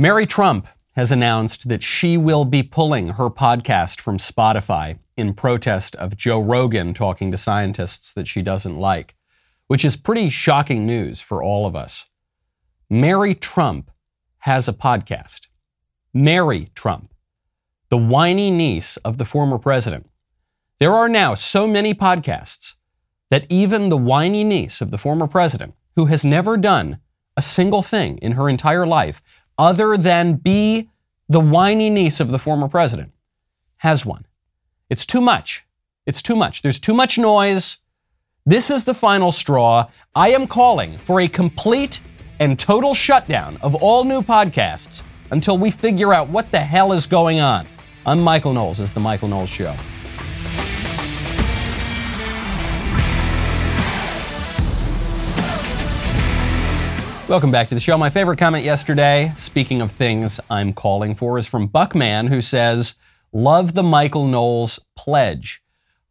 Mary Trump has announced that she will be pulling her podcast from Spotify in protest of Joe Rogan talking to scientists that she doesn't like, which is pretty shocking news for all of us. Mary Trump has a podcast. Mary Trump, the whiny niece of the former president. There are now so many podcasts that even the whiny niece of the former president, who has never done a single thing in her entire life other than be the whiny niece of the former president, has one. It's too much. It's too much. There's too much noise. This is the final straw. I am calling for a complete and total shutdown of all new podcasts until we figure out what the hell is going on. I'm Michael Knowles. Is The Michael Knowles Show. Welcome back to the show. My favorite comment yesterday, speaking of things I'm calling for, is from Buckman, who says, Love the Michael Knowles pledge.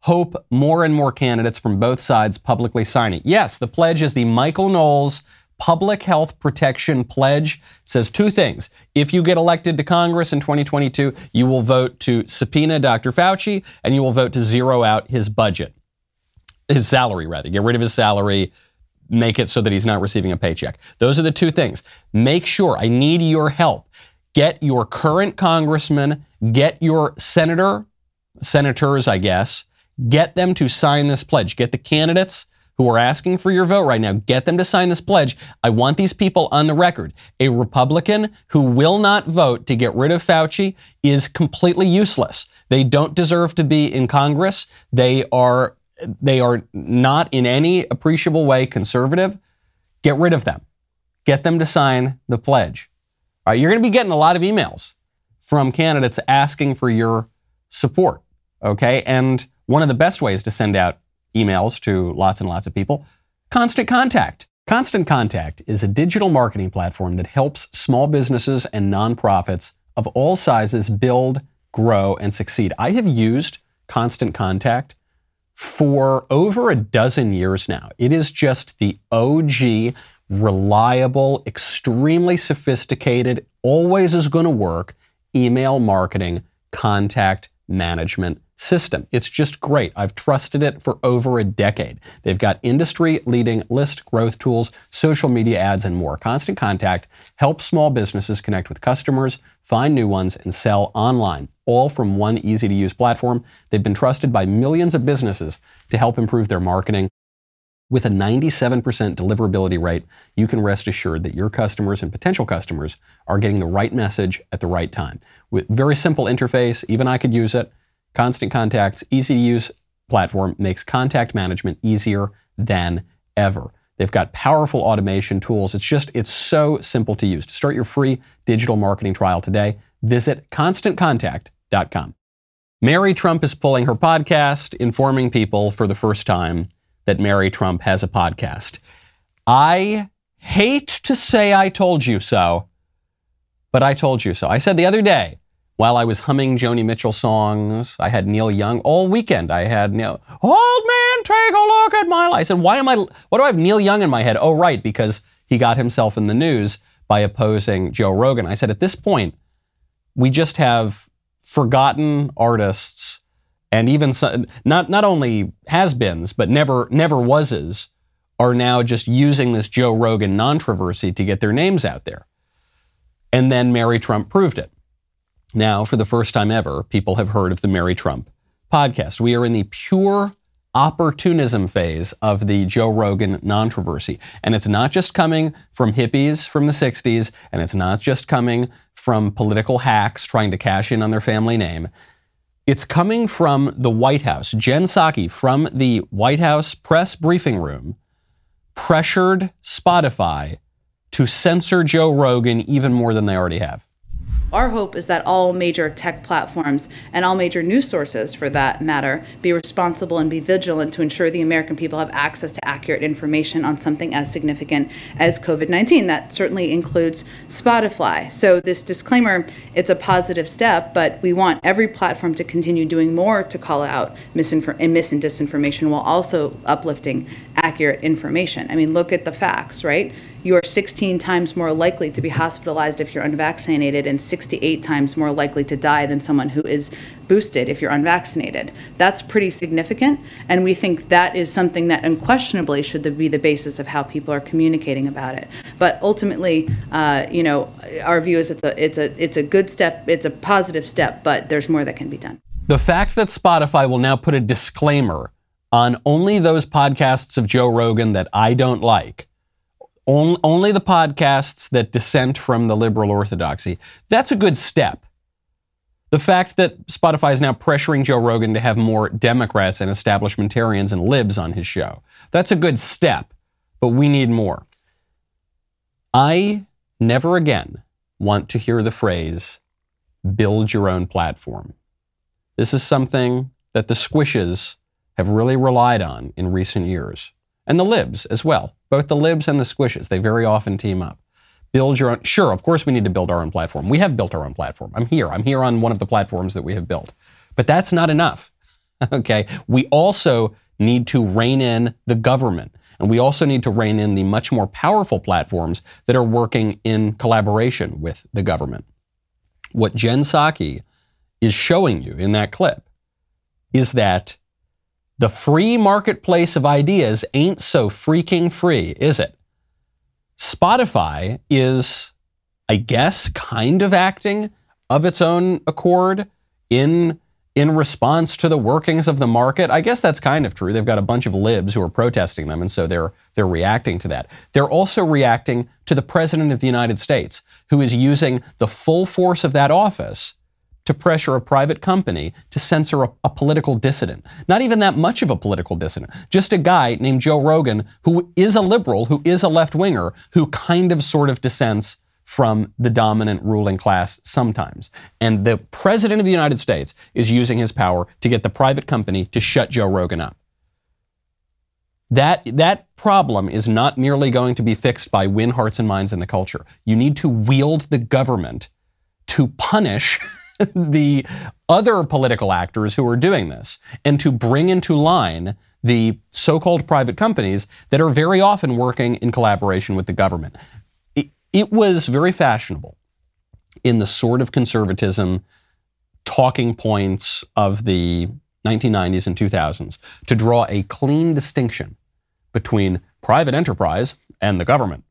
Hope more and more candidates from both sides publicly sign it. Yes, the pledge is the Michael Knowles Public Health Protection Pledge. It says two things. If you get elected to Congress in 2022, you will vote to subpoena Dr. Fauci and you will vote to zero out his budget, his salary, rather. Get rid of his salary, make it so that he's not receiving a paycheck. Those are the two things. Make sure, I need your help. Get your current congressman, get your senator, senators, I guess, get them to sign this pledge. Get the candidates who are asking for your vote right now, get them to sign this pledge. I want these people on the record. A Republican who will not vote to get rid of Fauci is completely useless. They don't deserve to be in Congress. They are they are not in any appreciable way conservative, get rid of them. Get them to sign the pledge. All right, you're going to be getting a lot of emails from candidates asking for your support. Okay, and one of the best ways to send out emails to lots and lots of people, Constant Contact. Constant Contact is a digital marketing platform that helps small businesses and nonprofits of all sizes build, grow, and succeed. I have used Constant Contact for over a dozen years now. It is just the OG, reliable, extremely sophisticated, always is going to work email marketing contact management system. It's just great. I've trusted it for over a decade. They've got industry leading list growth tools, social media ads, and more. Constant Contact helps small businesses connect with customers, find new ones, and sell online, all from one easy to use platform. They've been trusted by millions of businesses to help improve their marketing. With a 97% deliverability rate, you can rest assured that your customers and potential customers are getting the right message at the right time. With very simple interface, even I could use it. Constant Contact's easy to use platform makes contact management easier than ever. They've got powerful automation tools. It's just, it's so simple to use. To start your free digital marketing trial today, visit constantcontact.com. Mary Trump is pulling her podcast, informing people for the first time that Mary Trump has a podcast. I hate to say I told you so, but I told you so. I said the other day, while I was humming Joni Mitchell songs. I had Neil Young all weekend. I had Neil, old man, take a look at my life. I said, why am I, why do I have Neil Young in my head? Oh, right, because he got himself in the news by opposing Joe Rogan. I said, at this point, we just have forgotten artists and even some, not, not only has-beens, but never, never wases are now just using this Joe Rogan controversy to get their names out there. And then Mary Trump proved it. Now, for the first time ever, people have heard of the Mary Trump podcast. We are in the pure opportunism phase of the Joe Rogan controversy. And it's not just coming from hippies from the 60s, and it's not just coming from political hacks trying to cash in on their family name. It's coming from the White House. Jen Psaki from the White House press briefing room pressured Spotify to censor Joe Rogan even more than they already have. Our hope is that all major tech platforms and all major news sources, for that matter, be responsible and be vigilant to ensure the American people have access to accurate information on something as significant as COVID 19. That certainly includes Spotify. So, this disclaimer, it's a positive step, but we want every platform to continue doing more to call out misinfor- mis and disinformation while also uplifting accurate information. I mean, look at the facts, right? you are 16 times more likely to be hospitalized if you're unvaccinated and 68 times more likely to die than someone who is boosted if you're unvaccinated. That's pretty significant, and we think that is something that unquestionably should be the basis of how people are communicating about it. But ultimately, uh, you know, our view is it's a it's a it's a good step, it's a positive step, but there's more that can be done. The fact that Spotify will now put a disclaimer on only those podcasts of Joe Rogan that I don't like, only the podcasts that dissent from the liberal orthodoxy, that's a good step. The fact that Spotify is now pressuring Joe Rogan to have more Democrats and establishmentarians and libs on his show, that's a good step, but we need more. I never again want to hear the phrase, build your own platform. This is something that the squishes have really relied on in recent years, and the libs as well. Both the libs and the squishes, they very often team up build your own. Sure, of course, we need to build our own platform. We have built our own platform. I'm here. I'm here on one of the platforms that we have built. But that's not enough. okay. We also need to rein in the government. And we also need to rein in the much more powerful platforms that are working in collaboration with the government. What Jen Psaki is showing you in that clip is that the free marketplace of ideas ain't so freaking free, is it? Spotify is, I guess, kind of acting of its own accord in in response to the workings of the market. I guess that's kind of true. They've got a bunch of libs who are protesting them, and so they're they're reacting to that. They're also reacting to the president of the United States, who is using the full force of that office to pressure a private company to censor a, a, political dissident. Not even that much of a political dissident, just a guy named Joe Rogan who is a liberal, who is a left winger, who kind of sort of dissents from the dominant ruling class sometimes. And the president of the United States is using his power to get the private company to shut Joe Rogan up. That, that problem is not merely going to be fixed by win hearts and minds in the culture. You need to wield the government to punish the other political actors who are doing this and to bring into line the so called private companies that are very often working in collaboration with the government. It, it, was very fashionable in the sort of conservatism talking points of the 1990s and 2000s to draw a clean distinction between private enterprise and the government.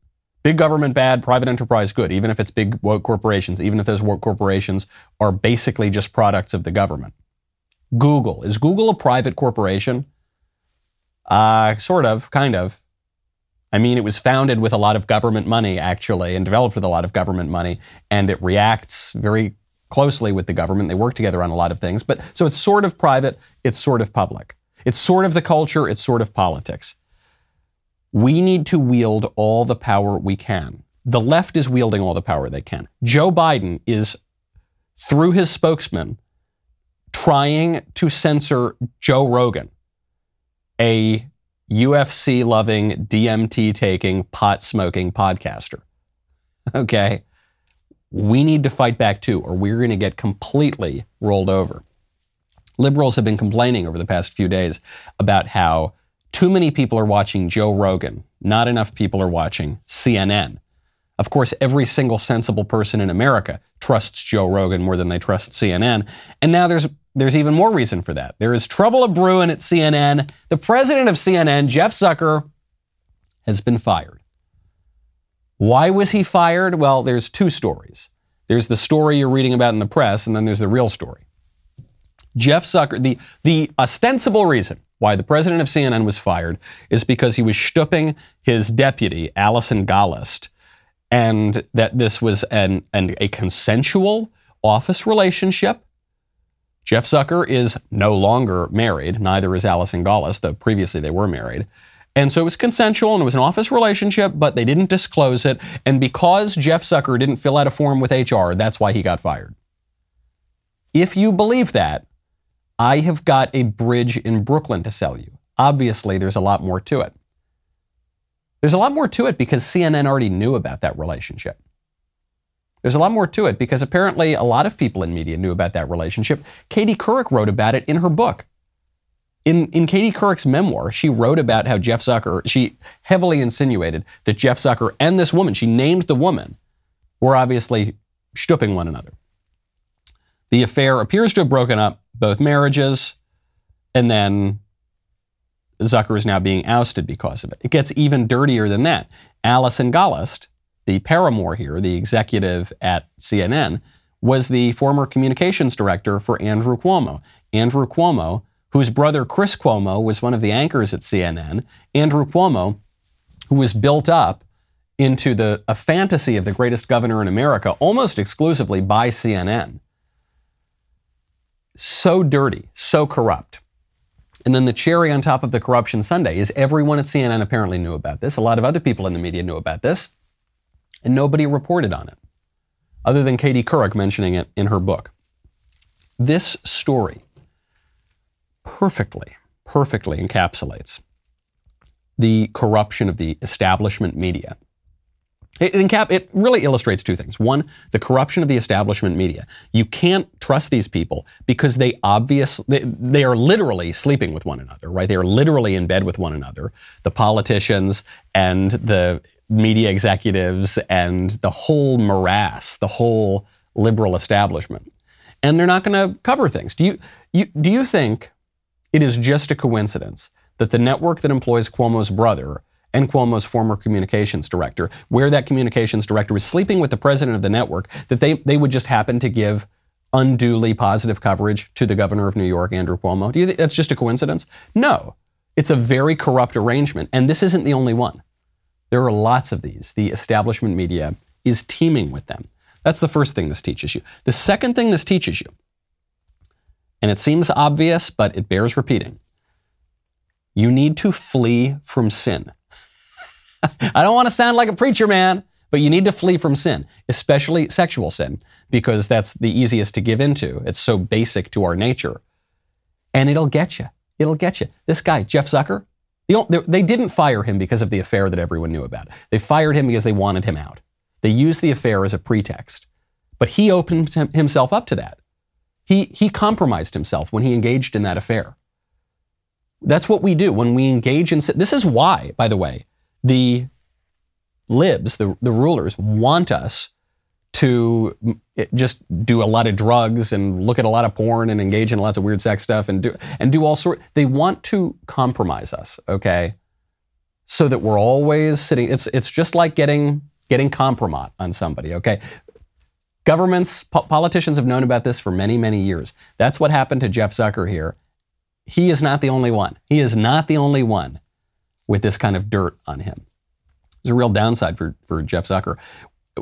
Big government bad, private enterprise good, even if it's big woke corporations, even if those woke corporations are basically just products of the government. Google. Is Google a private corporation? Uh, sort of, kind of. I mean, it was founded with a lot of government money, actually, and developed with a lot of government money, and it reacts very closely with the government. They work together on a lot of things. But so it's sort of private, it's sort of public. It's sort of the culture, it's sort of politics. We need to wield all the power we can. The left is wielding all the power they can. Joe Biden is, through his spokesman, trying to censor Joe Rogan, a UFC loving, DMT taking, pot smoking podcaster. Okay. We need to fight back too, or we're going to get completely rolled over. Liberals have been complaining over the past few days about how too many people are watching Joe Rogan. Not enough people are watching CNN. Of course, every single sensible person in America trusts Joe Rogan more than they trust CNN. And now there's there's even more reason for that. There is trouble brewing at CNN. The president of CNN, Jeff Zucker, has been fired. Why was he fired? Well, there's two stories. There's the story you're reading about in the press, and then there's the real story. Jeff Zucker, the, the ostensible reason why the president of CNN was fired is because he was stooping his deputy, Allison Gollust, and that this was an, an, a consensual office relationship. Jeff Zucker is no longer married, neither is Allison Gollust, though previously they were married. And so it was consensual and it was an office relationship, but they didn't disclose it. And because Jeff Zucker didn't fill out a form with HR, that's why he got fired. If you believe that, I have got a bridge in Brooklyn to sell you. Obviously, there's a lot more to it. There's a lot more to it because CNN already knew about that relationship. There's a lot more to it because apparently a lot of people in media knew about that relationship. Katie Couric wrote about it in her book. In, in Katie Couric's memoir, she wrote about how Jeff Zucker, she heavily insinuated that Jeff Zucker and this woman, she named the woman, were obviously stooping one another. The affair appears to have broken up both marriages, and then Zucker is now being ousted because of it. It gets even dirtier than that. Allison Gollust, the paramour here, the executive at CNN, was the former communications director for Andrew Cuomo. Andrew Cuomo, whose brother Chris Cuomo was one of the anchors at CNN. Andrew Cuomo, who was built up into the, a fantasy of the greatest governor in America almost exclusively by CNN. So dirty, so corrupt. And then the cherry on top of the corruption Sunday is everyone at CNN apparently knew about this. A lot of other people in the media knew about this, and nobody reported on it, other than Katie Couric mentioning it in her book. This story perfectly, perfectly encapsulates the corruption of the establishment media it, encap- it really illustrates two things. One, the corruption of the establishment media. You can't trust these people because they obviously, they, they are literally sleeping with one another, right? They are literally in bed with one another. The politicians and the media executives and the whole morass, the whole liberal establishment. And they're not going to cover things. Do you, you, do you think it is just a coincidence that the network that employs Cuomo's brother and Cuomo's former communications director, where that communications director was sleeping with the president of the network, that they, they would just happen to give unduly positive coverage to the governor of New York, Andrew Cuomo? Do you think that's just a coincidence? No. It's a very corrupt arrangement, and this isn't the only one. There are lots of these. The establishment media is teeming with them. That's the first thing this teaches you. The second thing this teaches you, and it seems obvious, but it bears repeating you need to flee from sin. I don't want to sound like a preacher man, but you need to flee from sin, especially sexual sin, because that's the easiest to give into. It's so basic to our nature. And it'll get you. It'll get you. This guy, Jeff Zucker, they didn't fire him because of the affair that everyone knew about. They fired him because they wanted him out. They used the affair as a pretext. But he opened himself up to that. He, he compromised himself when he engaged in that affair. That's what we do when we engage in sin. This is why, by the way, the libs, the, the rulers, want us to eh, just do a lot of drugs and look at a lot of porn and engage in lots of weird sex stuff and do and do all sort. They want to compromise us, okay, so that we're always sitting. It's it's just like getting getting compromise on somebody, okay. Governments, po- politicians have known about this for many, many years. That's what happened to Jeff Zucker here. He is not the only one. He is not the only one with this kind of dirt on him. There's a real downside for, for Jeff Zucker.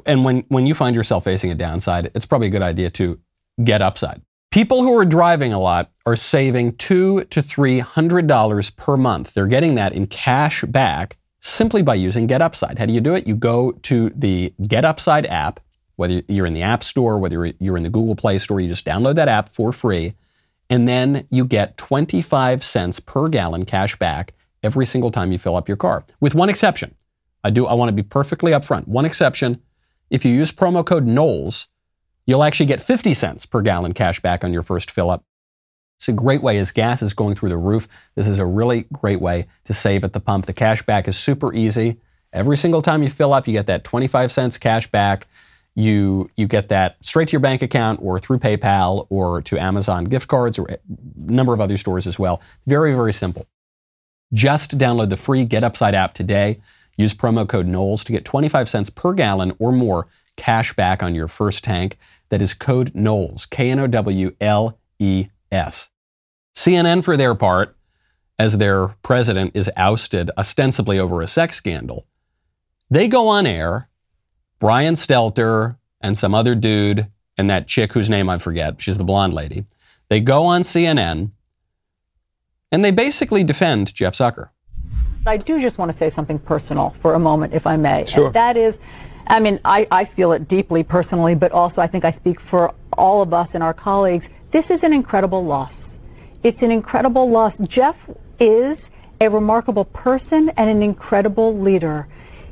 And when, when you find yourself facing a downside, it's probably a good idea to get upside. People who are driving a lot are saving two to three hundred dollars per month. They're getting that in cash back simply by using Get Upside. How do you do it? You go to the Get Upside app, whether you're in the App Store, whether you're in the Google Play Store, you just download that app for free, and then you get 25 cents per gallon cash back every single time you fill up your car, with one exception. I do. I want to be perfectly upfront. One exception: if you use promo code Knowles, you'll actually get 50 cents per gallon cash back on your first fill up. It's a great way as gas is going through the roof. This is a really great way to save at the pump. The cash back is super easy. Every single time you fill up, you get that 25 cents cash back. You, you get that straight to your bank account or through PayPal or to Amazon gift cards or a number of other stores as well. Very, very simple. Just download the free Get Upside app today. Use promo code Knowles to get 25 cents per gallon or more cash back on your first tank. That is code Knowles, K N O W L E S. CNN, for their part, as their president is ousted ostensibly over a sex scandal, they go on air. Brian Stelter and some other dude and that chick whose name I forget, she's the blonde lady, they go on CNN and they basically defend Jeff Zucker. I do just want to say something personal for a moment, if I may. Sure. And that is, I mean, I, I feel it deeply personally, but also I think I speak for all of us and our colleagues. This is an incredible loss. It's an incredible loss. Jeff is a remarkable person and an incredible leader.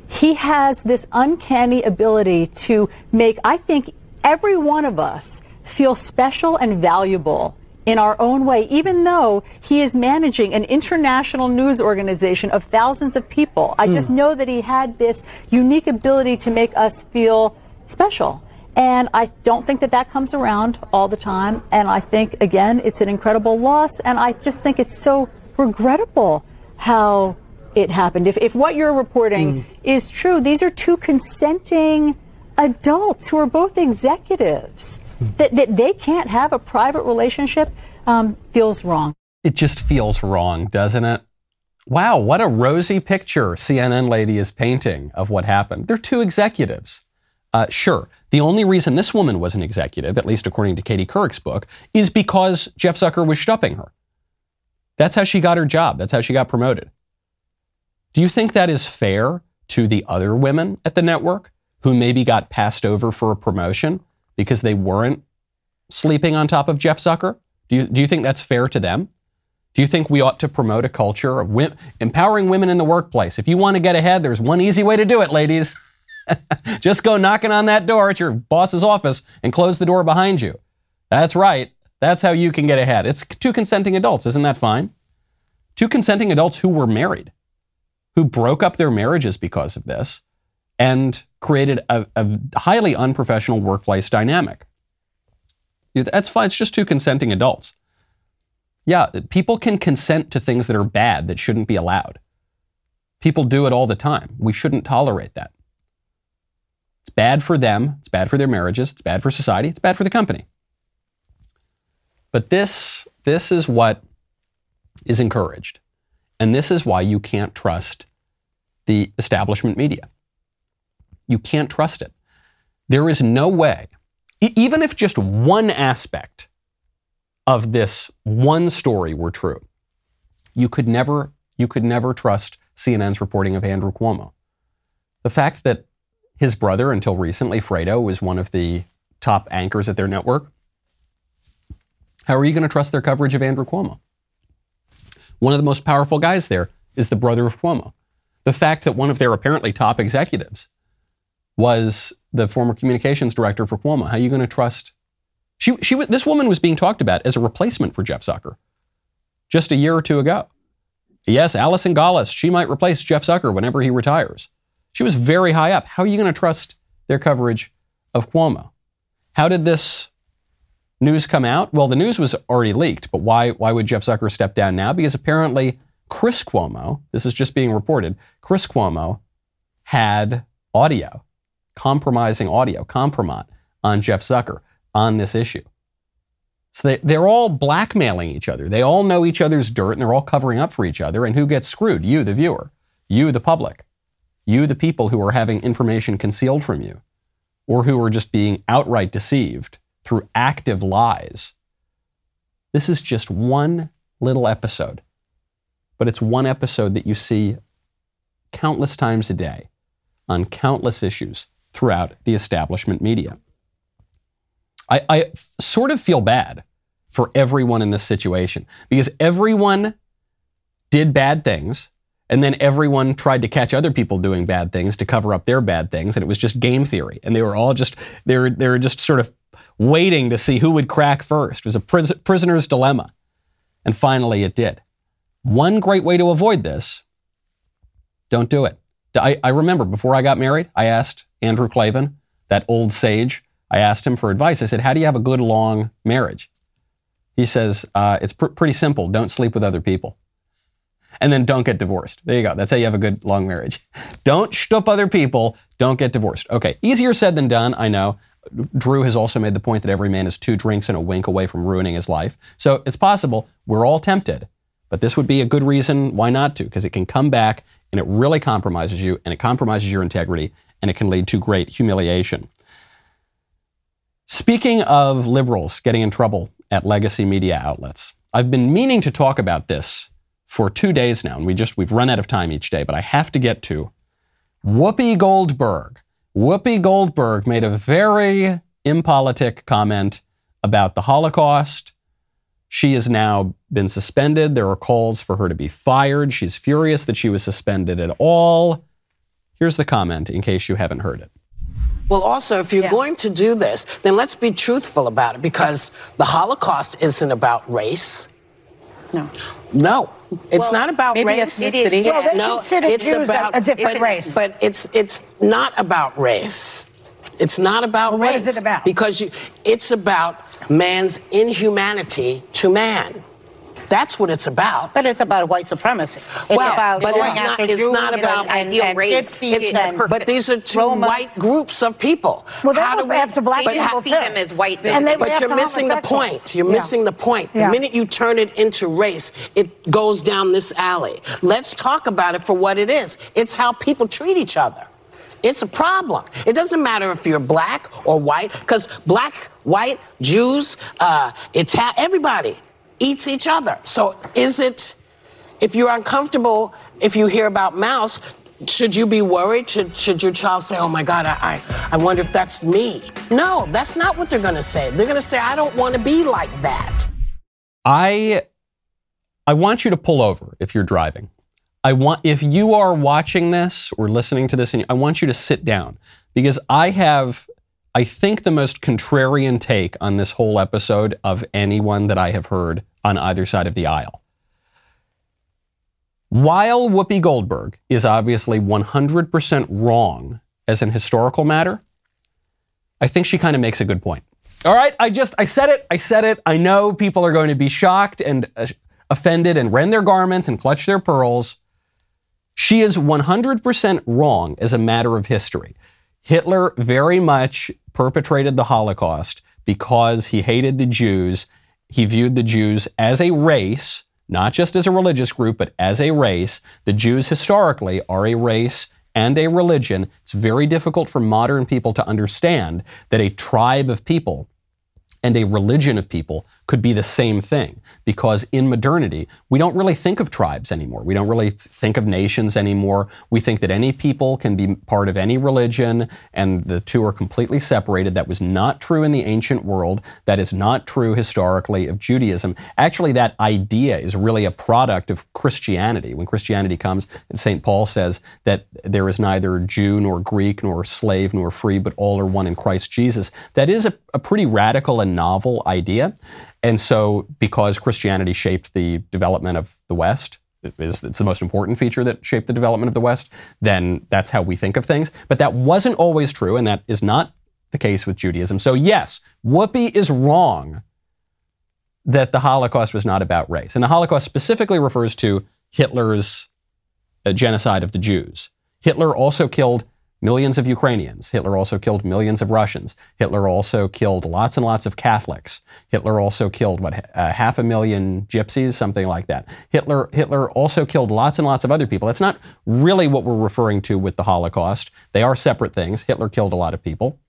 He has this uncanny ability to make, I think, every one of us feel special and valuable in our own way, even though he is managing an international news organization of thousands of people. I mm. just know that he had this unique ability to make us feel special. And I don't think that that comes around all the time. And I think, again, it's an incredible loss. And I just think it's so regrettable how it happened. If, if what you're reporting mm. is true, these are two consenting adults who are both executives. That, that they can't have a private relationship um, feels wrong. It just feels wrong, doesn't it? Wow, what a rosy picture CNN lady is painting of what happened. They're two executives. Uh, sure. The only reason this woman was an executive, at least according to Katie Couric's book, is because Jeff Zucker was stupping her. That's how she got her job. That's how she got promoted. Do you think that is fair to the other women at the network who maybe got passed over for a promotion because they weren't sleeping on top of Jeff Zucker? Do you, do you think that's fair to them? Do you think we ought to promote a culture of empowering women in the workplace? If you want to get ahead, there's one easy way to do it, ladies. Just go knocking on that door at your boss's office and close the door behind you. That's right. That's how you can get ahead. It's two consenting adults. Isn't that fine? Two consenting adults who were married, who broke up their marriages because of this and created a, a highly unprofessional workplace dynamic. That's fine. It's just two consenting adults. Yeah, people can consent to things that are bad that shouldn't be allowed. People do it all the time. We shouldn't tolerate that. It's bad for them, it's bad for their marriages, it's bad for society, it's bad for the company. But this, this is what is encouraged. And this is why you can't trust the establishment media. You can't trust it. There is no way, even if just one aspect of this one story were true, you could never, you could never trust CNN's reporting of Andrew Cuomo. The fact that his brother, until recently, Fredo, was one of the top anchors at their network. How are you going to trust their coverage of Andrew Cuomo? One of the most powerful guys there is the brother of Cuomo. The fact that one of their apparently top executives was the former communications director for Cuomo. How are you going to trust? She, she, this woman was being talked about as a replacement for Jeff Zucker just a year or two ago. Yes, Allison Gollust, she might replace Jeff Zucker whenever he retires. She was very high up. How are you going to trust their coverage of Cuomo? How did this news come out? Well, the news was already leaked, but why, why would Jeff Zucker step down now? Because apparently Chris Cuomo, this is just being reported, Chris Cuomo had audio, compromising audio, compromise on Jeff Zucker on this issue. So they, they're all blackmailing each other. They all know each other's dirt and they're all covering up for each other. And who gets screwed? You, the viewer. You, the public. You, the people who are having information concealed from you, or who are just being outright deceived through active lies. This is just one little episode, but it's one episode that you see countless times a day on countless issues throughout the establishment media. I, sort of feel bad for everyone in this situation because everyone did bad things and then everyone tried to catch other people doing bad things to cover up their bad things, and it was just game theory. And they were all just they were they were just sort of waiting to see who would crack first. It was a pris- prisoner's dilemma, and finally it did. One great way to avoid this: don't do it. I, I remember before I got married, I asked Andrew Klavan, that old sage. I asked him for advice. I said, "How do you have a good long marriage?" He says, uh, "It's pr- pretty simple. Don't sleep with other people." and then don't get divorced. There you go. That's how you have a good long marriage. Don't shtup other people. Don't get divorced. Okay, easier said than done, I know. Drew has also made the point that every man is two drinks and a wink away from ruining his life. So it's possible. We're all tempted. But this would be a good reason why not to, because it can come back and it really compromises you and it compromises your integrity and it can lead to great humiliation. Speaking of liberals getting in trouble at legacy media outlets, I've been meaning to talk about this for two days now, and we just we've run out of time each day, but I have to get to Whoopi Goldberg. Whoopi Goldberg made a very impolitic comment about the Holocaust. She has now been suspended. There are calls for her to be fired. She's furious that she was suspended at all. Here's the comment in case you haven't heard it. Well, also, if you're Yeah. going to do this, then let's be truthful about it because the Holocaust isn't about race. No. No, it's Well, not about maybe race. ethnicity. Well, they no, it's Jews a- about a different but- race. But it's it's not about race. It's not about Well, race. what is it about? Because you, it's about man's inhumanity to man. That's what it's about. But it's about white supremacy. It's Well, about but going it's not- after it's Jews not about- and, and, ideal and race. gypsies It's and But these are two Romans. white groups of people. Well, they How would do we after black They but didn't people see too. them as white And they But you're missing the point. You're Yeah. missing the point. The Yeah. minute you turn it into race, it goes down this alley. Let's talk about it for what it is. It's how people treat each other. It's a problem. It doesn't matter if you're black or white, because black, white, Jews, uh, everybody eats each other. So is it, if you're uncomfortable, if you hear about Maus, should you be worried? Should, should your child say, oh my God, I, I, I wonder if that's me? No, that's not what they're going to say. They're going to say, I don't want to be like that. I I want you to pull over if you're driving. I want if you are watching this or listening to this and I want you to sit down because I have I think the most contrarian take on this whole episode of anyone that I have heard on either side of the aisle. While Whoopi Goldberg is obviously 100% wrong as an historical matter, I think she kind of makes a good point. All right, I just I said it. I said it. I know people are going to be shocked and uh, offended and rend their garments and clutch their pearls. She is 100% wrong as a matter of history. Hitler very much perpetrated the Holocaust because he hated the Jews. He viewed the Jews as a race, not just as a religious group, but as a race. The Jews historically are a race and a religion. It's very difficult for modern people to understand that a tribe of people and a religion of people could be the same thing. Because in modernity we don't really think of tribes anymore. We don't really th- think of nations anymore. We think that any people can be part of any religion and the two are completely separated. That was not true in the ancient world. That is not true historically of judaism. Actually that idea is really a product of christianity. When christianity comes and st paul says that there is neither jew nor greek nor slave nor free but all are one in christ jesus. That is a, a pretty radical and novel idea. And so, because Christianity shaped the development of the West, it is, it's the most important feature that shaped the development of the West, then that's how we think of things. But that wasn't always true, and that is not the case with Judaism. So, yes, Whoopi is wrong that the Holocaust was not about race. And the Holocaust specifically refers to Hitler's uh, genocide of the Jews. Hitler also killed millions of Ukrainians. Hitler also killed millions of Russians. Hitler also killed lots and lots of Catholics. Hitler also killed what uh, half a million gypsies, something like that. Hitler Hitler also killed lots and lots of other people. That's not really what we're referring to with the Holocaust. They are separate things. Hitler killed a lot of people.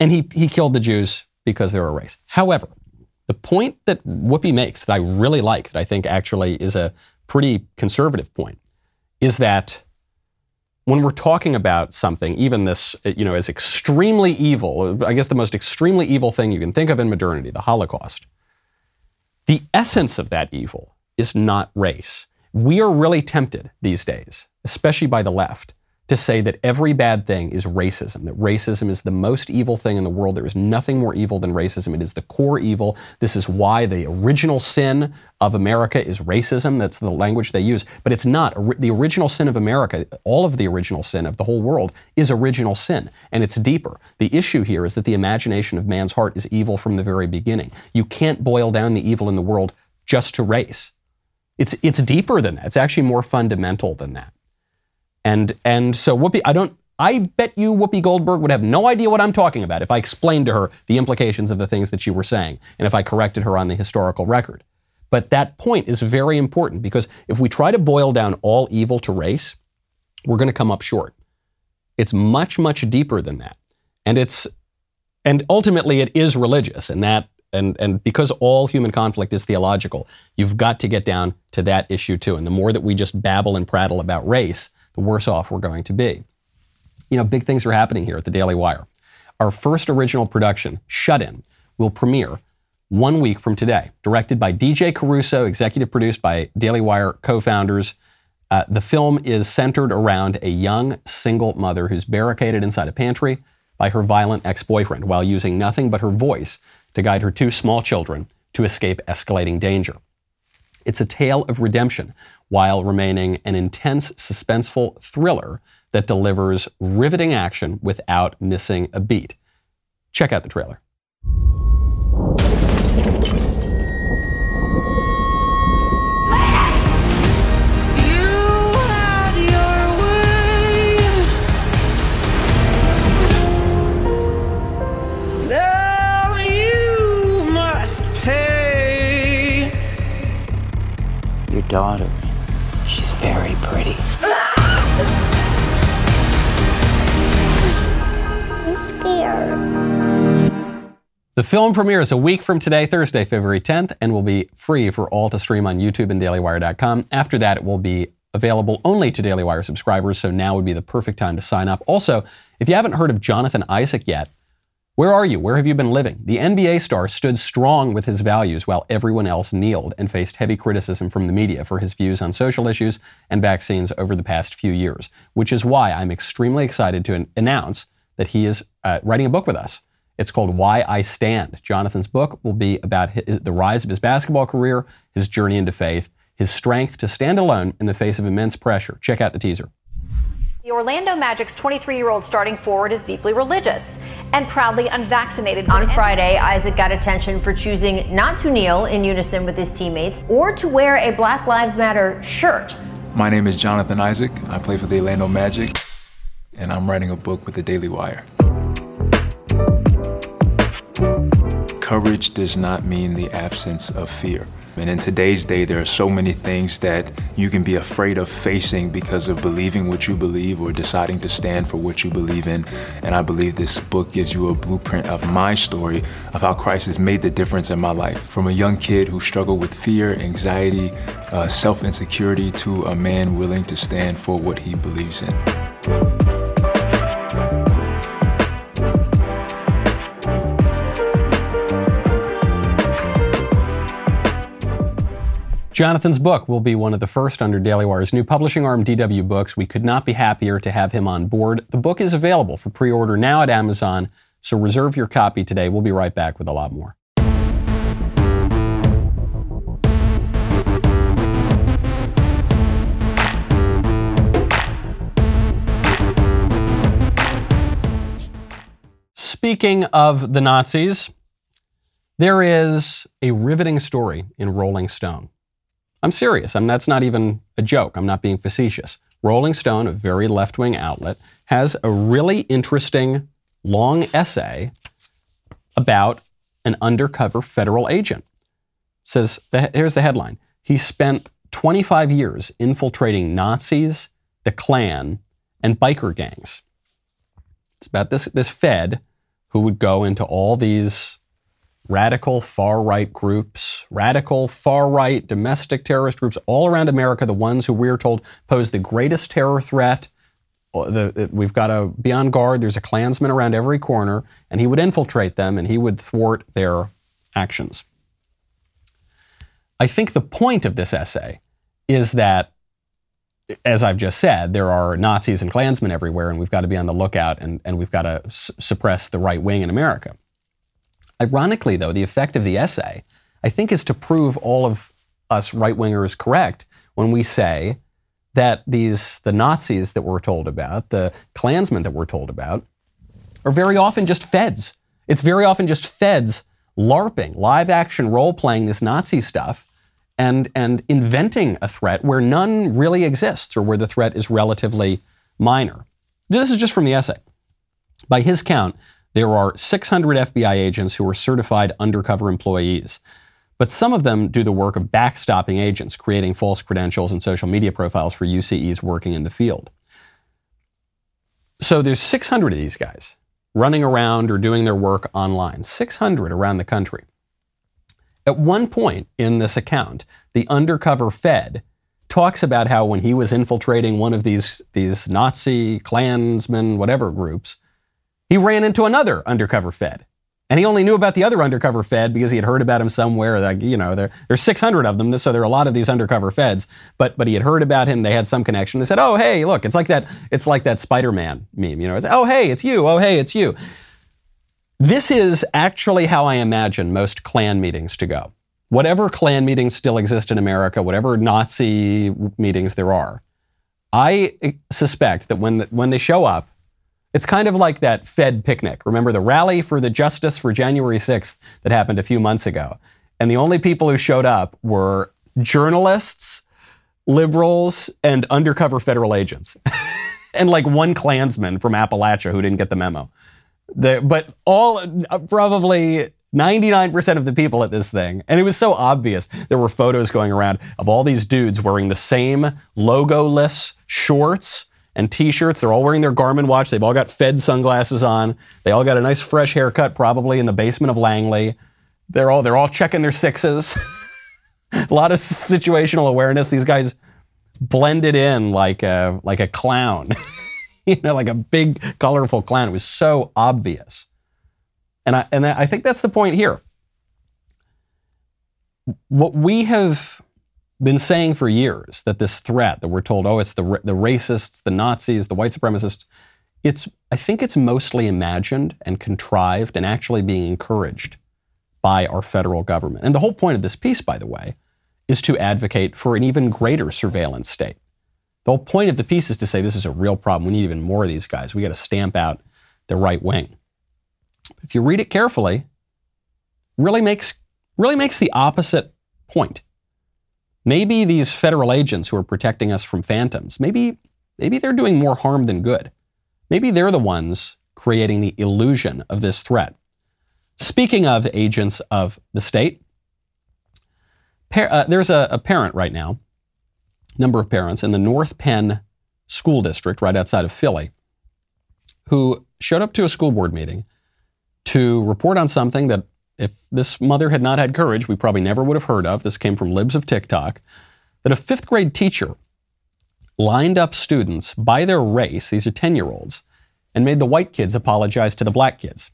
And he, he killed the Jews because they're a race. However, the point that Whoopi makes that I really like, that I think actually is a pretty conservative point, is that when we're talking about something, even this, uh, you know, as extremely evil, I guess the most extremely evil thing you can think of in modernity, the Holocaust, the essence of that evil is not race. We are really tempted these days, especially by the left, to say that every bad thing is racism, that racism is the most evil thing in the world. There is nothing more evil than racism. It is the core evil. This is why the original sin of America is racism. That's the language they use. But it's not. The original sin of America, all of the original sin of the whole world, is original sin, and it's deeper. The issue here is that the imagination of man's heart is evil from the very beginning. You can't boil down the evil in the world just to race. It's, it's deeper than that. It's actually more fundamental than that. And and so Whoopi, I don't. I bet you Whoopi Goldberg would have no idea what I'm talking about if I explained to her the implications of the things that you were saying, and if I corrected her on the historical record. But that point is very important because if we try to boil down all evil to race, we're going to come up short. It's much much deeper than that, and it's and ultimately it is religious, and that and and because all human conflict is theological, you've got to get down to that issue too. And the more that we just babble and prattle about race, the worse off we're going to be. You know, big things are happening here at the Daily Wire. Our first original production, Shut In, will premiere one week from today, directed by DJ Caruso, executive produced by Daily Wire co founders Uh, the film is centered around a young single mother who's barricaded inside a pantry by her violent ex boyfriend while using nothing but her voice to guide her two small children to escape escalating danger. It's a tale of redemption while remaining an intense, suspenseful thriller that delivers riveting action without missing a beat. Check out the trailer. Now you must pay. Your daughter, she's very pretty. I'm scared. The film premieres a week from today, Thursday, February 10th, and will be free for all to stream on YouTube and DailyWire.com. After that, it will be available only to Daily Wire subscribers, so now would be the perfect time to sign up. Also, if you haven't heard of Jonathan Isaac yet, where are you? Where have you been living? The NBA star stood strong with his values while everyone else kneeled and faced heavy criticism from the media for his views on social issues and vaccines over the past few years, which is why I'm extremely excited to an- announce that he is uh, writing a book with us. It's called Why I Stand. Jonathan's book will be about his, the rise of his basketball career, his journey into faith, his strength to stand alone in the face of immense pressure. Check out the teaser. The Orlando Magic's 23 year old starting forward is deeply religious and proudly unvaccinated. On Friday, Isaac got attention for choosing not to kneel in unison with his teammates or to wear a Black Lives Matter shirt. My name is Jonathan Isaac. I play for the Orlando Magic, and I'm writing a book with the Daily Wire. Courage does not mean the absence of fear. And in today's day, there are so many things that you can be afraid of facing because of believing what you believe or deciding to stand for what you believe in. And I believe this book gives you a blueprint of my story of how Christ has made the difference in my life. From a young kid who struggled with fear, anxiety, uh, self insecurity, to a man willing to stand for what he believes in. Jonathan's book will be one of the first under Daily Wire's new publishing arm, DW Books. We could not be happier to have him on board. The book is available for pre order now at Amazon, so reserve your copy today. We'll be right back with a lot more. Speaking of the Nazis, there is a riveting story in Rolling Stone. I'm serious. I'm, that's not even a joke. I'm not being facetious. Rolling Stone, a very left wing outlet, has a really interesting long essay about an undercover federal agent. It says, here's the headline He spent 25 years infiltrating Nazis, the Klan, and biker gangs. It's about this, this Fed who would go into all these radical far right groups, radical far right domestic terrorist groups all around America, the ones who we're told pose the greatest terror threat. Uh, the, the, we've got to be on guard. There's a Klansman around every corner, and he would infiltrate them and he would thwart their actions. I think the point of this essay is that, as I've just said, there are Nazis and Klansmen everywhere, and we've got to be on the lookout and, and we've got to s- suppress the right wing in America. Ironically, though, the effect of the essay, I think, is to prove all of us right wingers correct when we say that these the Nazis that we're told about, the Klansmen that we're told about, are very often just feds. It's very often just feds LARPing, live action role playing this Nazi stuff and, and inventing a threat where none really exists or where the threat is relatively minor. This is just from the essay. By his count, there are 600 FBI agents who are certified undercover employees. But some of them do the work of backstopping agents, creating false credentials and social media profiles for UCEs working in the field. So there's 600 of these guys running around or doing their work online, 600 around the country. At one point in this account, the undercover Fed talks about how when he was infiltrating one of these, these Nazi, Klansmen, whatever groups, he ran into another undercover Fed. And he only knew about the other undercover Fed because he had heard about him somewhere. Like, you know, there, there's 600 of them, so there are a lot of these undercover Feds. But but he had heard about him. They had some connection. They said, "Oh, hey, look, it's like that. It's like that Spider-Man meme. You know, it's, oh, hey, it's you. Oh, hey, it's you." This is actually how I imagine most Klan meetings to go. Whatever Klan meetings still exist in America, whatever Nazi meetings there are, I suspect that when the, when they show up, it's kind of like that Fed picnic. Remember the rally for the justice for January 6th that happened a few months ago? And the only people who showed up were journalists, liberals, and undercover federal agents. and like one Klansman from Appalachia who didn't get the memo. The, but all, probably 99% of the people at this thing, and it was so obvious. There were photos going around of all these dudes wearing the same logoless shorts and t-shirts. They're all wearing their Garmin watch. They've all got Fed sunglasses on. They all got a nice fresh haircut, probably in the basement of Langley. They're all they're all checking their sixes. a lot of situational awareness. These guys blended in like a like a clown. you know, like a big colorful clown. It was so obvious. And I and I think that's the point here. What we have been saying for years that this threat that we're told, oh, it's the, the racists, the Nazis, the white supremacists, it's, I think it's mostly imagined and contrived and actually being encouraged by our federal government. And the whole point of this piece, by the way, is to advocate for an even greater surveillance state. The whole point of the piece is to say this is a real problem. We need even more of these guys. We got to stamp out the right wing. If you read it carefully, really makes really makes the opposite point. Maybe these federal agents who are protecting us from phantoms, maybe, maybe they're doing more harm than good. Maybe they're the ones creating the illusion of this threat. Speaking of agents of the state, par- uh, there's a, a parent right now, number of parents in the North Penn School District right outside of Philly, who showed up to a school board meeting to report on something that if this mother had not had courage, we probably never would have heard of. This came from Libs of TikTok. That a fifth grade teacher lined up students by their race, these are 10 year olds, and made the white kids apologize to the black kids.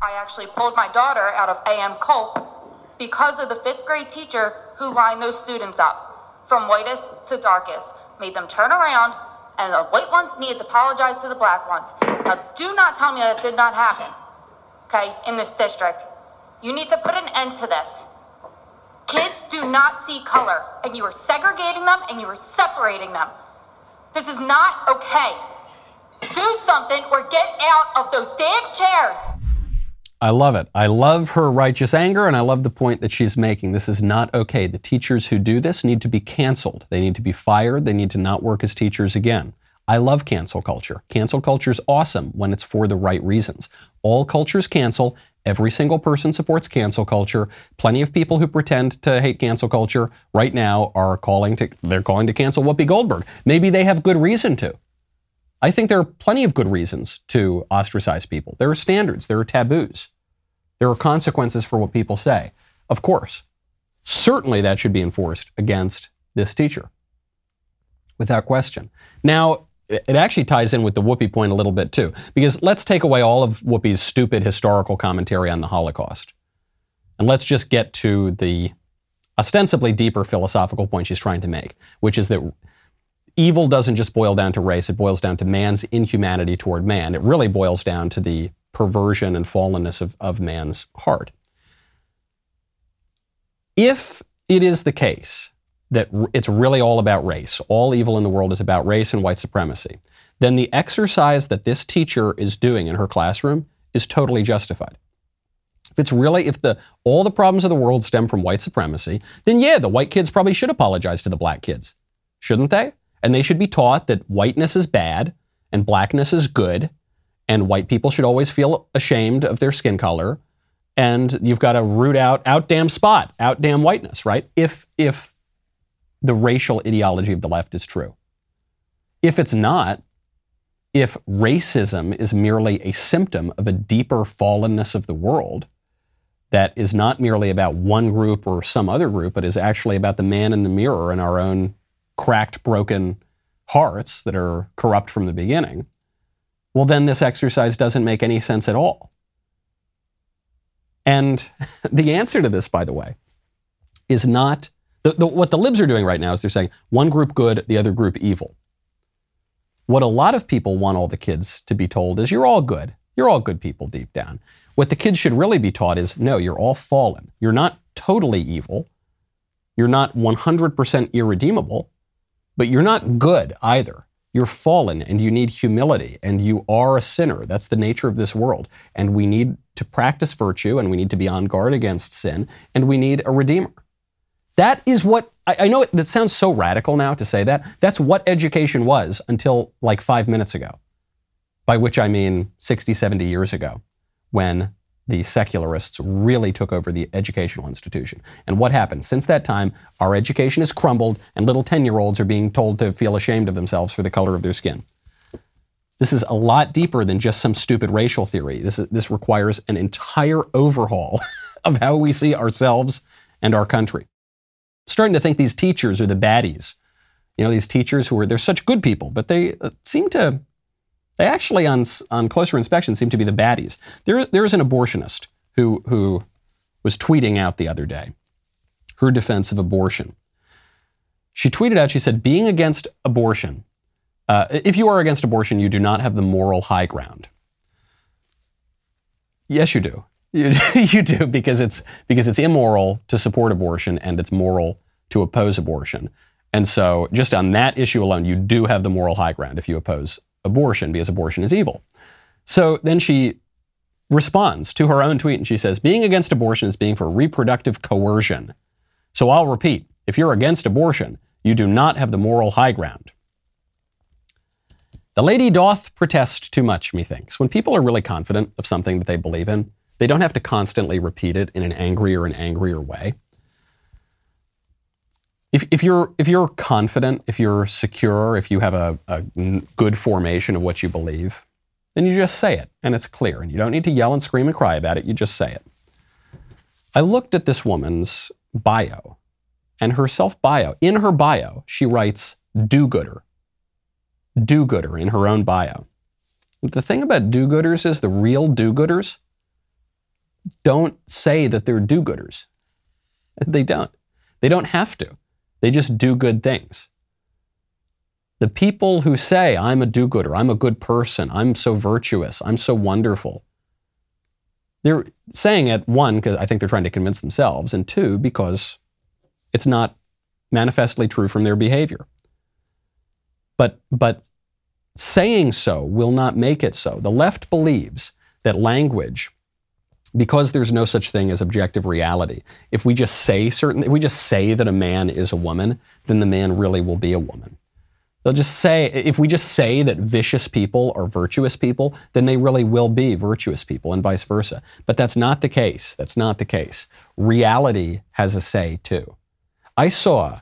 I actually pulled my daughter out of AM Kulp because of the fifth grade teacher who lined those students up from whitest to darkest, made them turn around, and the white ones needed to apologize to the black ones. Now, do not tell me that did not happen, okay, in this district. You need to put an end to this. Kids do not see color, and you are segregating them and you are separating them. This is not okay. Do something or get out of those damn chairs. I love it. I love her righteous anger, and I love the point that she's making. This is not okay. The teachers who do this need to be canceled. They need to be fired. They need to not work as teachers again. I love cancel culture. Cancel culture is awesome when it's for the right reasons. All cultures cancel, Every single person supports cancel culture. Plenty of people who pretend to hate cancel culture right now are calling to they're calling to cancel Whoopi Goldberg. Maybe they have good reason to. I think there are plenty of good reasons to ostracize people. There are standards, there are taboos. There are consequences for what people say. Of course. Certainly that should be enforced against this teacher. Without question. Now, it actually ties in with the Whoopi point a little bit too, because let's take away all of Whoopi's stupid historical commentary on the Holocaust. And let's just get to the ostensibly deeper philosophical point she's trying to make, which is that evil doesn't just boil down to race, it boils down to man's inhumanity toward man. It really boils down to the perversion and fallenness of, of man's heart. If it is the case that it's really all about race. All evil in the world is about race and white supremacy. Then the exercise that this teacher is doing in her classroom is totally justified. If it's really, if the all the problems of the world stem from white supremacy, then yeah, the white kids probably should apologize to the black kids, shouldn't they? And they should be taught that whiteness is bad and blackness is good, and white people should always feel ashamed of their skin color, and you've got to root out out damn spot, out damn whiteness, right? If if the racial ideology of the left is true. If it's not, if racism is merely a symptom of a deeper fallenness of the world that is not merely about one group or some other group, but is actually about the man in the mirror and our own cracked, broken hearts that are corrupt from the beginning, well, then this exercise doesn't make any sense at all. And the answer to this, by the way, is not the, the, what the libs are doing right now is they're saying one group good, the other group evil. What a lot of people want all the kids to be told is you're all good. You're all good people deep down. What the kids should really be taught is no, you're all fallen. You're not totally evil. You're not 100% irredeemable, but you're not good either. You're fallen and you need humility and you are a sinner. That's the nature of this world. And we need to practice virtue and we need to be on guard against sin and we need a redeemer. That is what I, I know it, that sounds so radical now to say that. That's what education was until like five minutes ago, by which I mean 60, 70 years ago, when the secularists really took over the educational institution. And what happened? Since that time, our education has crumbled, and little 10 year olds are being told to feel ashamed of themselves for the color of their skin. This is a lot deeper than just some stupid racial theory. This, is, this requires an entire overhaul of how we see ourselves and our country starting to think these teachers are the baddies. You know, these teachers who are, they're such good people, but they uh, seem to, they actually on, on closer inspection seem to be the baddies. There, there is an abortionist who, who was tweeting out the other day her defense of abortion. She tweeted out, she said, being against abortion, uh, if you are against abortion, you do not have the moral high ground. Yes, you do. You, you do because it's because it's immoral to support abortion and it's moral to oppose abortion. And so, just on that issue alone, you do have the moral high ground if you oppose abortion because abortion is evil. So then she responds to her own tweet and she says, Being against abortion is being for reproductive coercion. So I'll repeat if you're against abortion, you do not have the moral high ground. The lady doth protest too much, methinks. When people are really confident of something that they believe in, they don't have to constantly repeat it in an angrier and angrier way. If, if, you're, if you're confident, if you're secure, if you have a, a good formation of what you believe, then you just say it and it's clear. And you don't need to yell and scream and cry about it, you just say it. I looked at this woman's bio and her self bio. In her bio, she writes do gooder. Do gooder in her own bio. The thing about do gooders is the real do gooders don't say that they're do gooders. They don't. They don't have to. They just do good things. The people who say, I'm a do gooder, I'm a good person, I'm so virtuous, I'm so wonderful, they're saying it, one, because I think they're trying to convince themselves, and two, because it's not manifestly true from their behavior. But, but saying so will not make it so. The left believes that language because there's no such thing as objective reality. If we just say certain, if we just say that a man is a woman, then the man really will be a woman. They'll just say, if we just say that vicious people are virtuous people, then they really will be virtuous people and vice versa. But that's not the case. That's not the case. Reality has a say too. I saw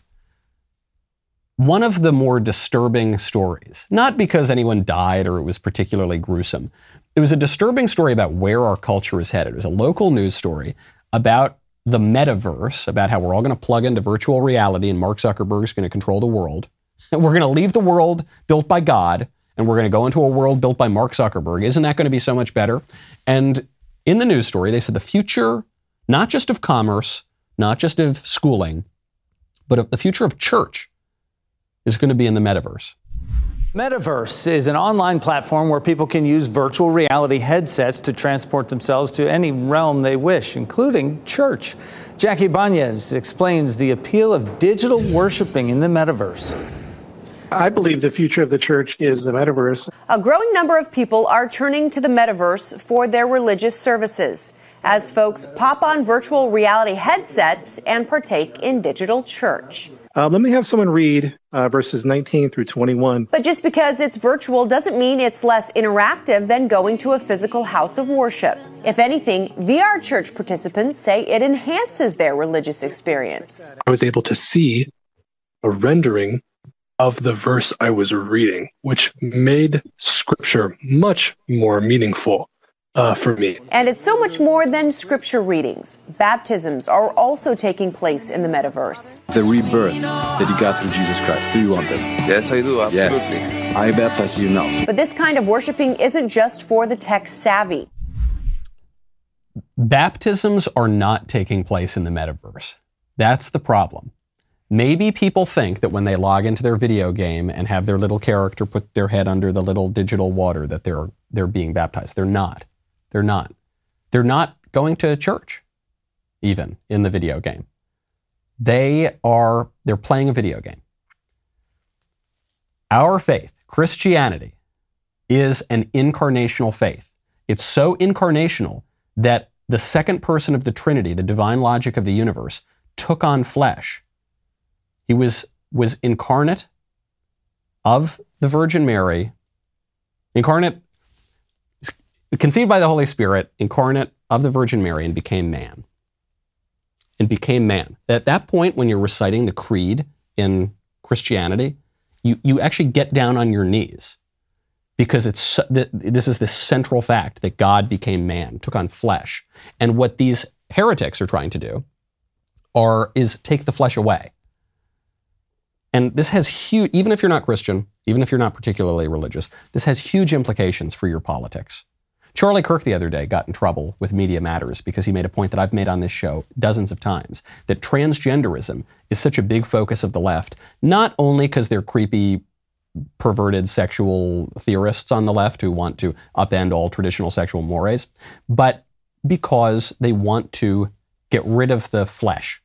one of the more disturbing stories, not because anyone died or it was particularly gruesome, it was a disturbing story about where our culture is headed. It was a local news story about the metaverse, about how we're all going to plug into virtual reality and Mark Zuckerberg is going to control the world. And we're going to leave the world built by God and we're going to go into a world built by Mark Zuckerberg. Isn't that going to be so much better? And in the news story, they said the future, not just of commerce, not just of schooling, but of the future of church is going to be in the metaverse. Metaverse is an online platform where people can use virtual reality headsets to transport themselves to any realm they wish, including church. Jackie Banez explains the appeal of digital worshiping in the metaverse. I believe the future of the church is the metaverse. A growing number of people are turning to the metaverse for their religious services as folks pop on virtual reality headsets and partake in digital church. Uh, let me have someone read uh, verses 19 through 21. But just because it's virtual doesn't mean it's less interactive than going to a physical house of worship. If anything, VR church participants say it enhances their religious experience. I was able to see a rendering of the verse I was reading, which made scripture much more meaningful uh, for me. And it's so much more than scripture readings. Baptisms are also taking place in the metaverse. The rebirth that you got through Jesus Christ. Do you want this? Yes, I do. Absolutely. Yes. I baptize you now. But this kind of worshiping isn't just for the tech savvy. Baptisms are not taking place in the metaverse. That's the problem. Maybe people think that when they log into their video game and have their little character put their head under the little digital water that they're they're being baptized. They're not. They're not. They're not going to church even in the video game. They are they're playing a video game. Our faith, Christianity, is an incarnational faith. It's so incarnational that the second person of the Trinity, the divine logic of the universe, took on flesh. He was, was incarnate of the Virgin Mary, incarnate, conceived by the Holy Spirit, incarnate of the Virgin Mary, and became man. And became man. At that point, when you're reciting the creed in Christianity, you, you actually get down on your knees because it's this is the central fact that God became man, took on flesh. And what these heretics are trying to do are is take the flesh away. And this has huge even if you're not Christian, even if you're not particularly religious, this has huge implications for your politics. Charlie Kirk the other day got in trouble with Media Matters because he made a point that I've made on this show dozens of times that transgenderism is such a big focus of the left, not only because they're creepy, perverted sexual theorists on the left who want to upend all traditional sexual mores, but because they want to get rid of the flesh.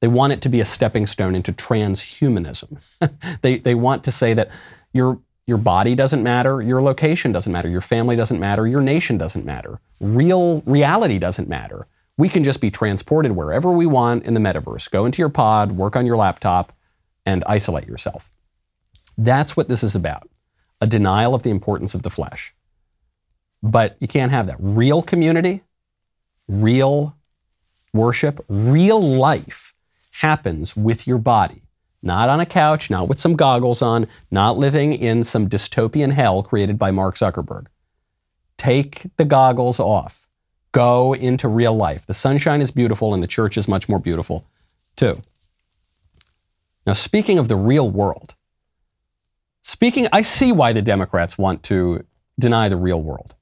They want it to be a stepping stone into transhumanism. they, they want to say that you're your body doesn't matter, your location doesn't matter, your family doesn't matter, your nation doesn't matter. Real reality doesn't matter. We can just be transported wherever we want in the metaverse. Go into your pod, work on your laptop, and isolate yourself. That's what this is about a denial of the importance of the flesh. But you can't have that. Real community, real worship, real life happens with your body not on a couch, not with some goggles on, not living in some dystopian hell created by Mark Zuckerberg. Take the goggles off. Go into real life. The sunshine is beautiful and the church is much more beautiful too. Now, speaking of the real world, speaking, I see why the Democrats want to deny the real world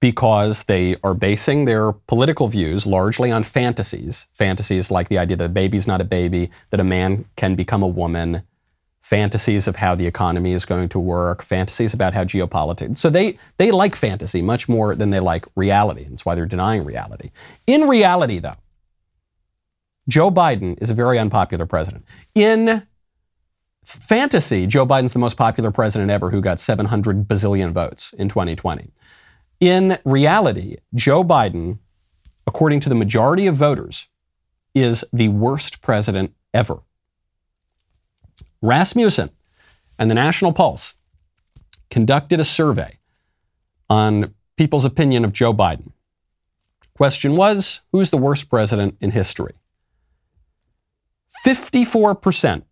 because they are basing their political views largely on fantasies. Fantasies like the idea that a baby's not a baby, that a man can become a woman, fantasies of how the economy is going to work, fantasies about how geopolitics. So they, they like fantasy much more than they like reality. That's why they're denying reality. In reality, though, Joe Biden is a very unpopular president. In fantasy, Joe Biden's the most popular president ever who got 700 bazillion votes in 2020. In reality, Joe Biden, according to the majority of voters, is the worst president ever. Rasmussen and the National Pulse conducted a survey on people's opinion of Joe Biden. Question was who's the worst president in history? 54%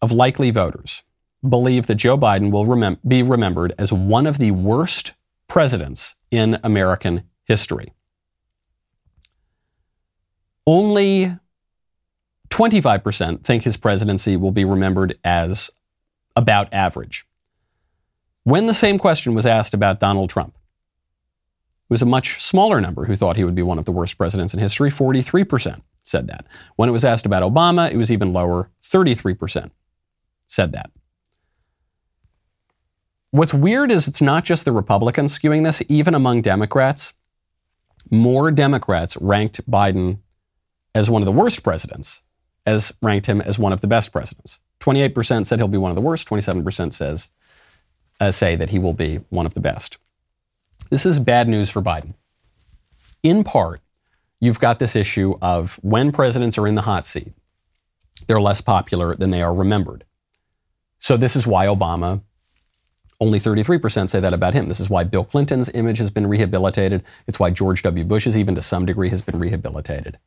of likely voters believe that Joe Biden will remem- be remembered as one of the worst presidents in American history. Only 25% think his presidency will be remembered as about average. When the same question was asked about Donald Trump, it was a much smaller number who thought he would be one of the worst presidents in history. 43% said that. When it was asked about Obama, it was even lower. 33% said that. What's weird is it's not just the Republicans skewing this, even among Democrats. More Democrats ranked Biden as one of the worst presidents as ranked him as one of the best presidents. 28% said he'll be one of the worst, 27% says uh, say that he will be one of the best. This is bad news for Biden. In part, you've got this issue of when presidents are in the hot seat, they're less popular than they are remembered. So this is why Obama only 33% say that about him. This is why Bill Clinton's image has been rehabilitated. It's why George W. Bush's, even to some degree, has been rehabilitated.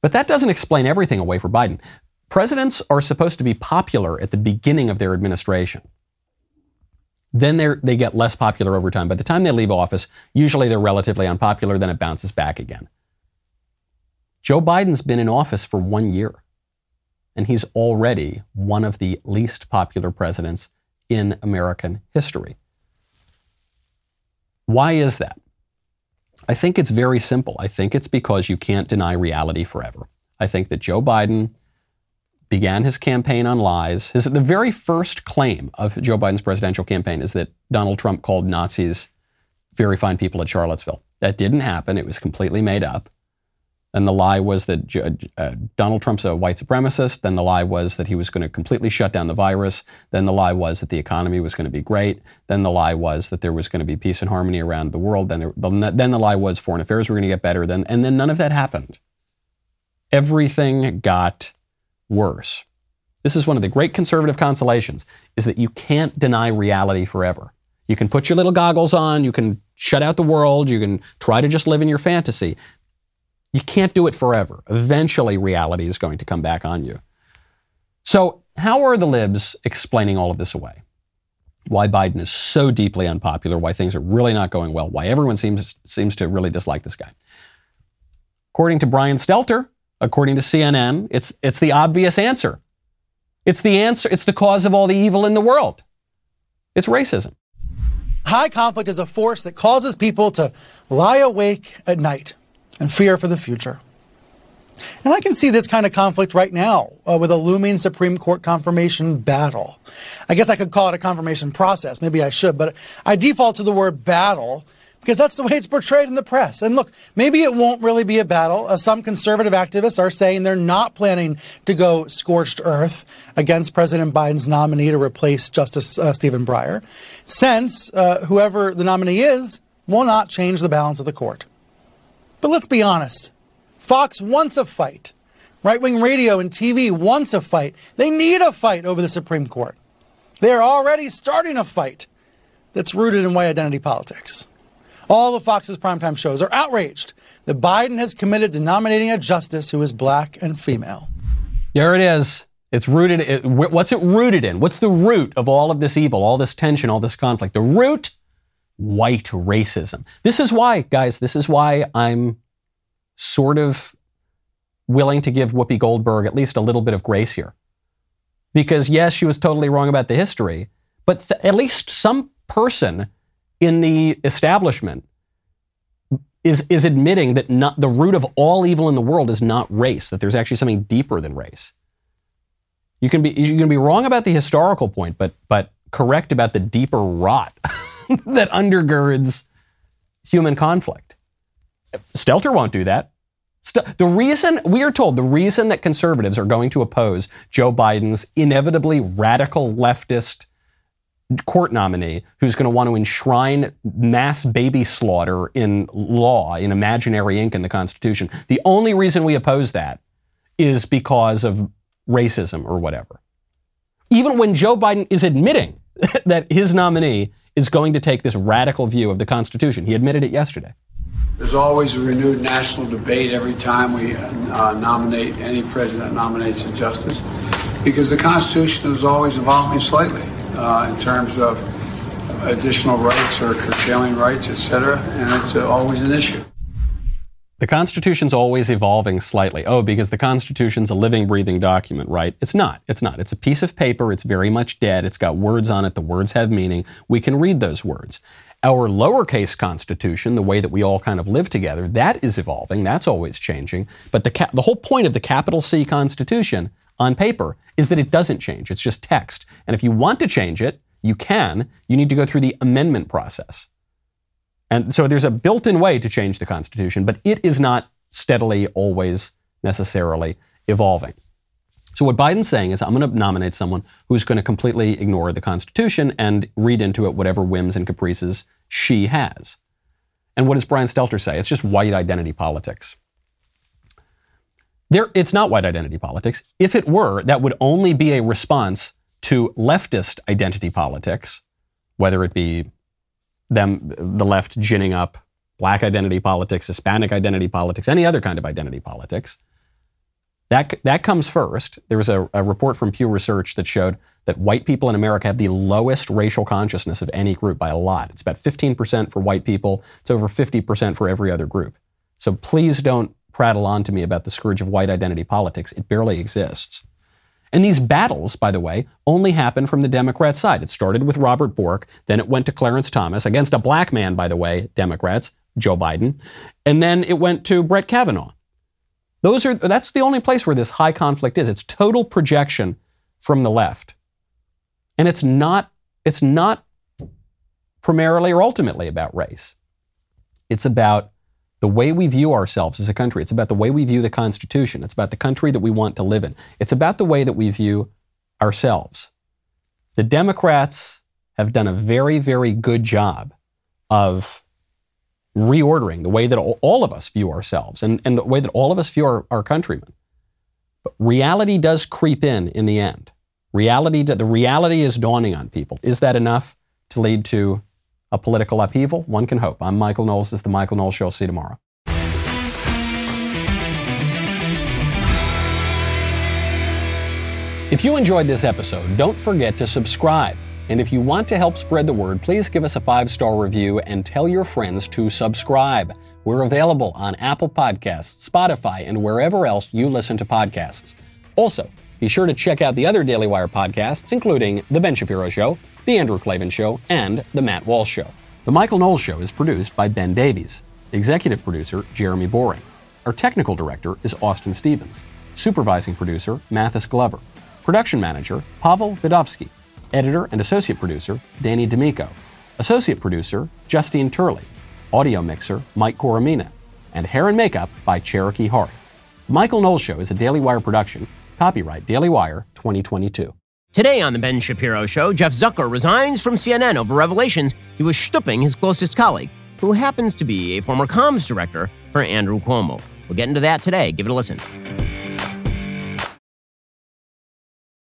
But that doesn't explain everything away for Biden. Presidents are supposed to be popular at the beginning of their administration. Then they get less popular over time. By the time they leave office, usually they're relatively unpopular, then it bounces back again. Joe Biden's been in office for one year, and he's already one of the least popular presidents in American history. Why is that? I think it's very simple. I think it's because you can't deny reality forever. I think that Joe Biden began his campaign on lies. His, the very first claim of Joe Biden's presidential campaign is that Donald Trump called Nazis very fine people at Charlottesville. That didn't happen. It was completely made up. And the lie was that uh, Donald Trump's a white supremacist. Then the lie was that he was going to completely shut down the virus. Then the lie was that the economy was going to be great. Then the lie was that there was going to be peace and harmony around the world. Then, there, then the lie was foreign affairs were going to get better. Then, and then none of that happened. Everything got worse. This is one of the great conservative consolations is that you can't deny reality forever. You can put your little goggles on, you can shut out the world, you can try to just live in your fantasy. You can't do it forever. Eventually, reality is going to come back on you. So, how are the libs explaining all of this away? Why Biden is so deeply unpopular, why things are really not going well, why everyone seems, seems to really dislike this guy. According to Brian Stelter, according to CNN, it's, it's the obvious answer. It's the answer, it's the cause of all the evil in the world. It's racism. High conflict is a force that causes people to lie awake at night and fear for the future. And I can see this kind of conflict right now uh, with a looming Supreme Court confirmation battle. I guess I could call it a confirmation process. Maybe I should, but I default to the word battle because that's the way it's portrayed in the press. And look, maybe it won't really be a battle. Uh, some conservative activists are saying they're not planning to go scorched earth against President Biden's nominee to replace Justice uh, Stephen Breyer, since uh, whoever the nominee is will not change the balance of the court. But let's be honest. Fox wants a fight. Right wing radio and TV wants a fight. They need a fight over the Supreme Court. They're already starting a fight that's rooted in white identity politics. All of Fox's primetime shows are outraged that Biden has committed to nominating a justice who is black and female. There it is. It's rooted. It, what's it rooted in? What's the root of all of this evil, all this tension, all this conflict? The root white racism. This is why, guys, this is why I'm sort of willing to give Whoopi Goldberg at least a little bit of grace here. Because, yes, she was totally wrong about the history, but th- at least some person in the establishment is, is admitting that not, the root of all evil in the world is not race, that there's actually something deeper than race. You can be, you can be wrong about the historical point, but, but correct about the deeper rot that undergirds human conflict. Stelter won't do that. The reason, we are told, the reason that conservatives are going to oppose Joe Biden's inevitably radical leftist court nominee who's going to want to enshrine mass baby slaughter in law, in imaginary ink in the Constitution, the only reason we oppose that is because of racism or whatever. Even when Joe Biden is admitting that his nominee is going to take this radical view of the Constitution. He admitted it yesterday. There's always a renewed national debate every time we uh, nominate any president nominates a justice, because the Constitution is always evolving slightly uh, in terms of additional rights or curtailing rights, et cetera, and it's uh, always an issue. The Constitution's always evolving slightly. Oh, because the Constitution's a living, breathing document, right? It's not. It's not. It's a piece of paper. It's very much dead. It's got words on it. The words have meaning. We can read those words. Our lowercase Constitution, the way that we all kind of live together, that is evolving. That's always changing. But the, the whole point of the capital C Constitution on paper is that it doesn't change. It's just text. And if you want to change it, you can. You need to go through the amendment process. And so there's a built in way to change the Constitution, but it is not steadily always necessarily evolving. So what Biden's saying is, I'm going to nominate someone who's going to completely ignore the Constitution and read into it whatever whims and caprices she has. And what does Brian Stelter say? It's just white identity politics. There, it's not white identity politics. If it were, that would only be a response to leftist identity politics, whether it be them, the left ginning up black identity politics, Hispanic identity politics, any other kind of identity politics. That, that comes first. There was a, a, report from Pew Research that showed that white people in America have the lowest racial consciousness of any group by a lot. It's about 15% for white people, it's over 50% for every other group. So please don't prattle on to me about the scourge of white identity politics. It barely exists. And these battles, by the way, only happen from the Democrat side. It started with Robert Bork, then it went to Clarence Thomas against a black man, by the way, Democrats, Joe Biden. And then it went to Brett Kavanaugh. Those are that's the only place where this high conflict is. It's total projection from the left. And it's not it's not primarily or ultimately about race. It's about the way we view ourselves as a country. It's about the way we view the Constitution. It's about the country that we want to live in. It's about the way that we view ourselves. The Democrats have done a very, very good job of reordering the way that all of us view ourselves and, and the way that all of us view our, our countrymen. But reality does creep in in the end. Reality, the reality is dawning on people. Is that enough to lead to a political upheaval? One can hope. I'm Michael Knowles. This is the Michael Knowles Show. See you tomorrow. If you enjoyed this episode, don't forget to subscribe. And if you want to help spread the word, please give us a five star review and tell your friends to subscribe. We're available on Apple Podcasts, Spotify, and wherever else you listen to podcasts. Also, be sure to check out the other Daily Wire podcasts, including The Ben Shapiro Show, The Andrew Klavan Show, and The Matt Walsh Show. The Michael Knowles Show is produced by Ben Davies. Executive producer, Jeremy Boring. Our technical director is Austin Stevens. Supervising producer, Mathis Glover. Production manager, Pavel Vidovsky. Editor and associate producer, Danny D'Amico. Associate producer, Justine Turley. Audio mixer, Mike Coromina. And hair and makeup by Cherokee Hart. The Michael Knowles Show is a Daily Wire production. Copyright Daily Wire 2022. Today on The Ben Shapiro Show, Jeff Zucker resigns from CNN over revelations he was stooping his closest colleague, who happens to be a former comms director for Andrew Cuomo. We'll get into that today. Give it a listen.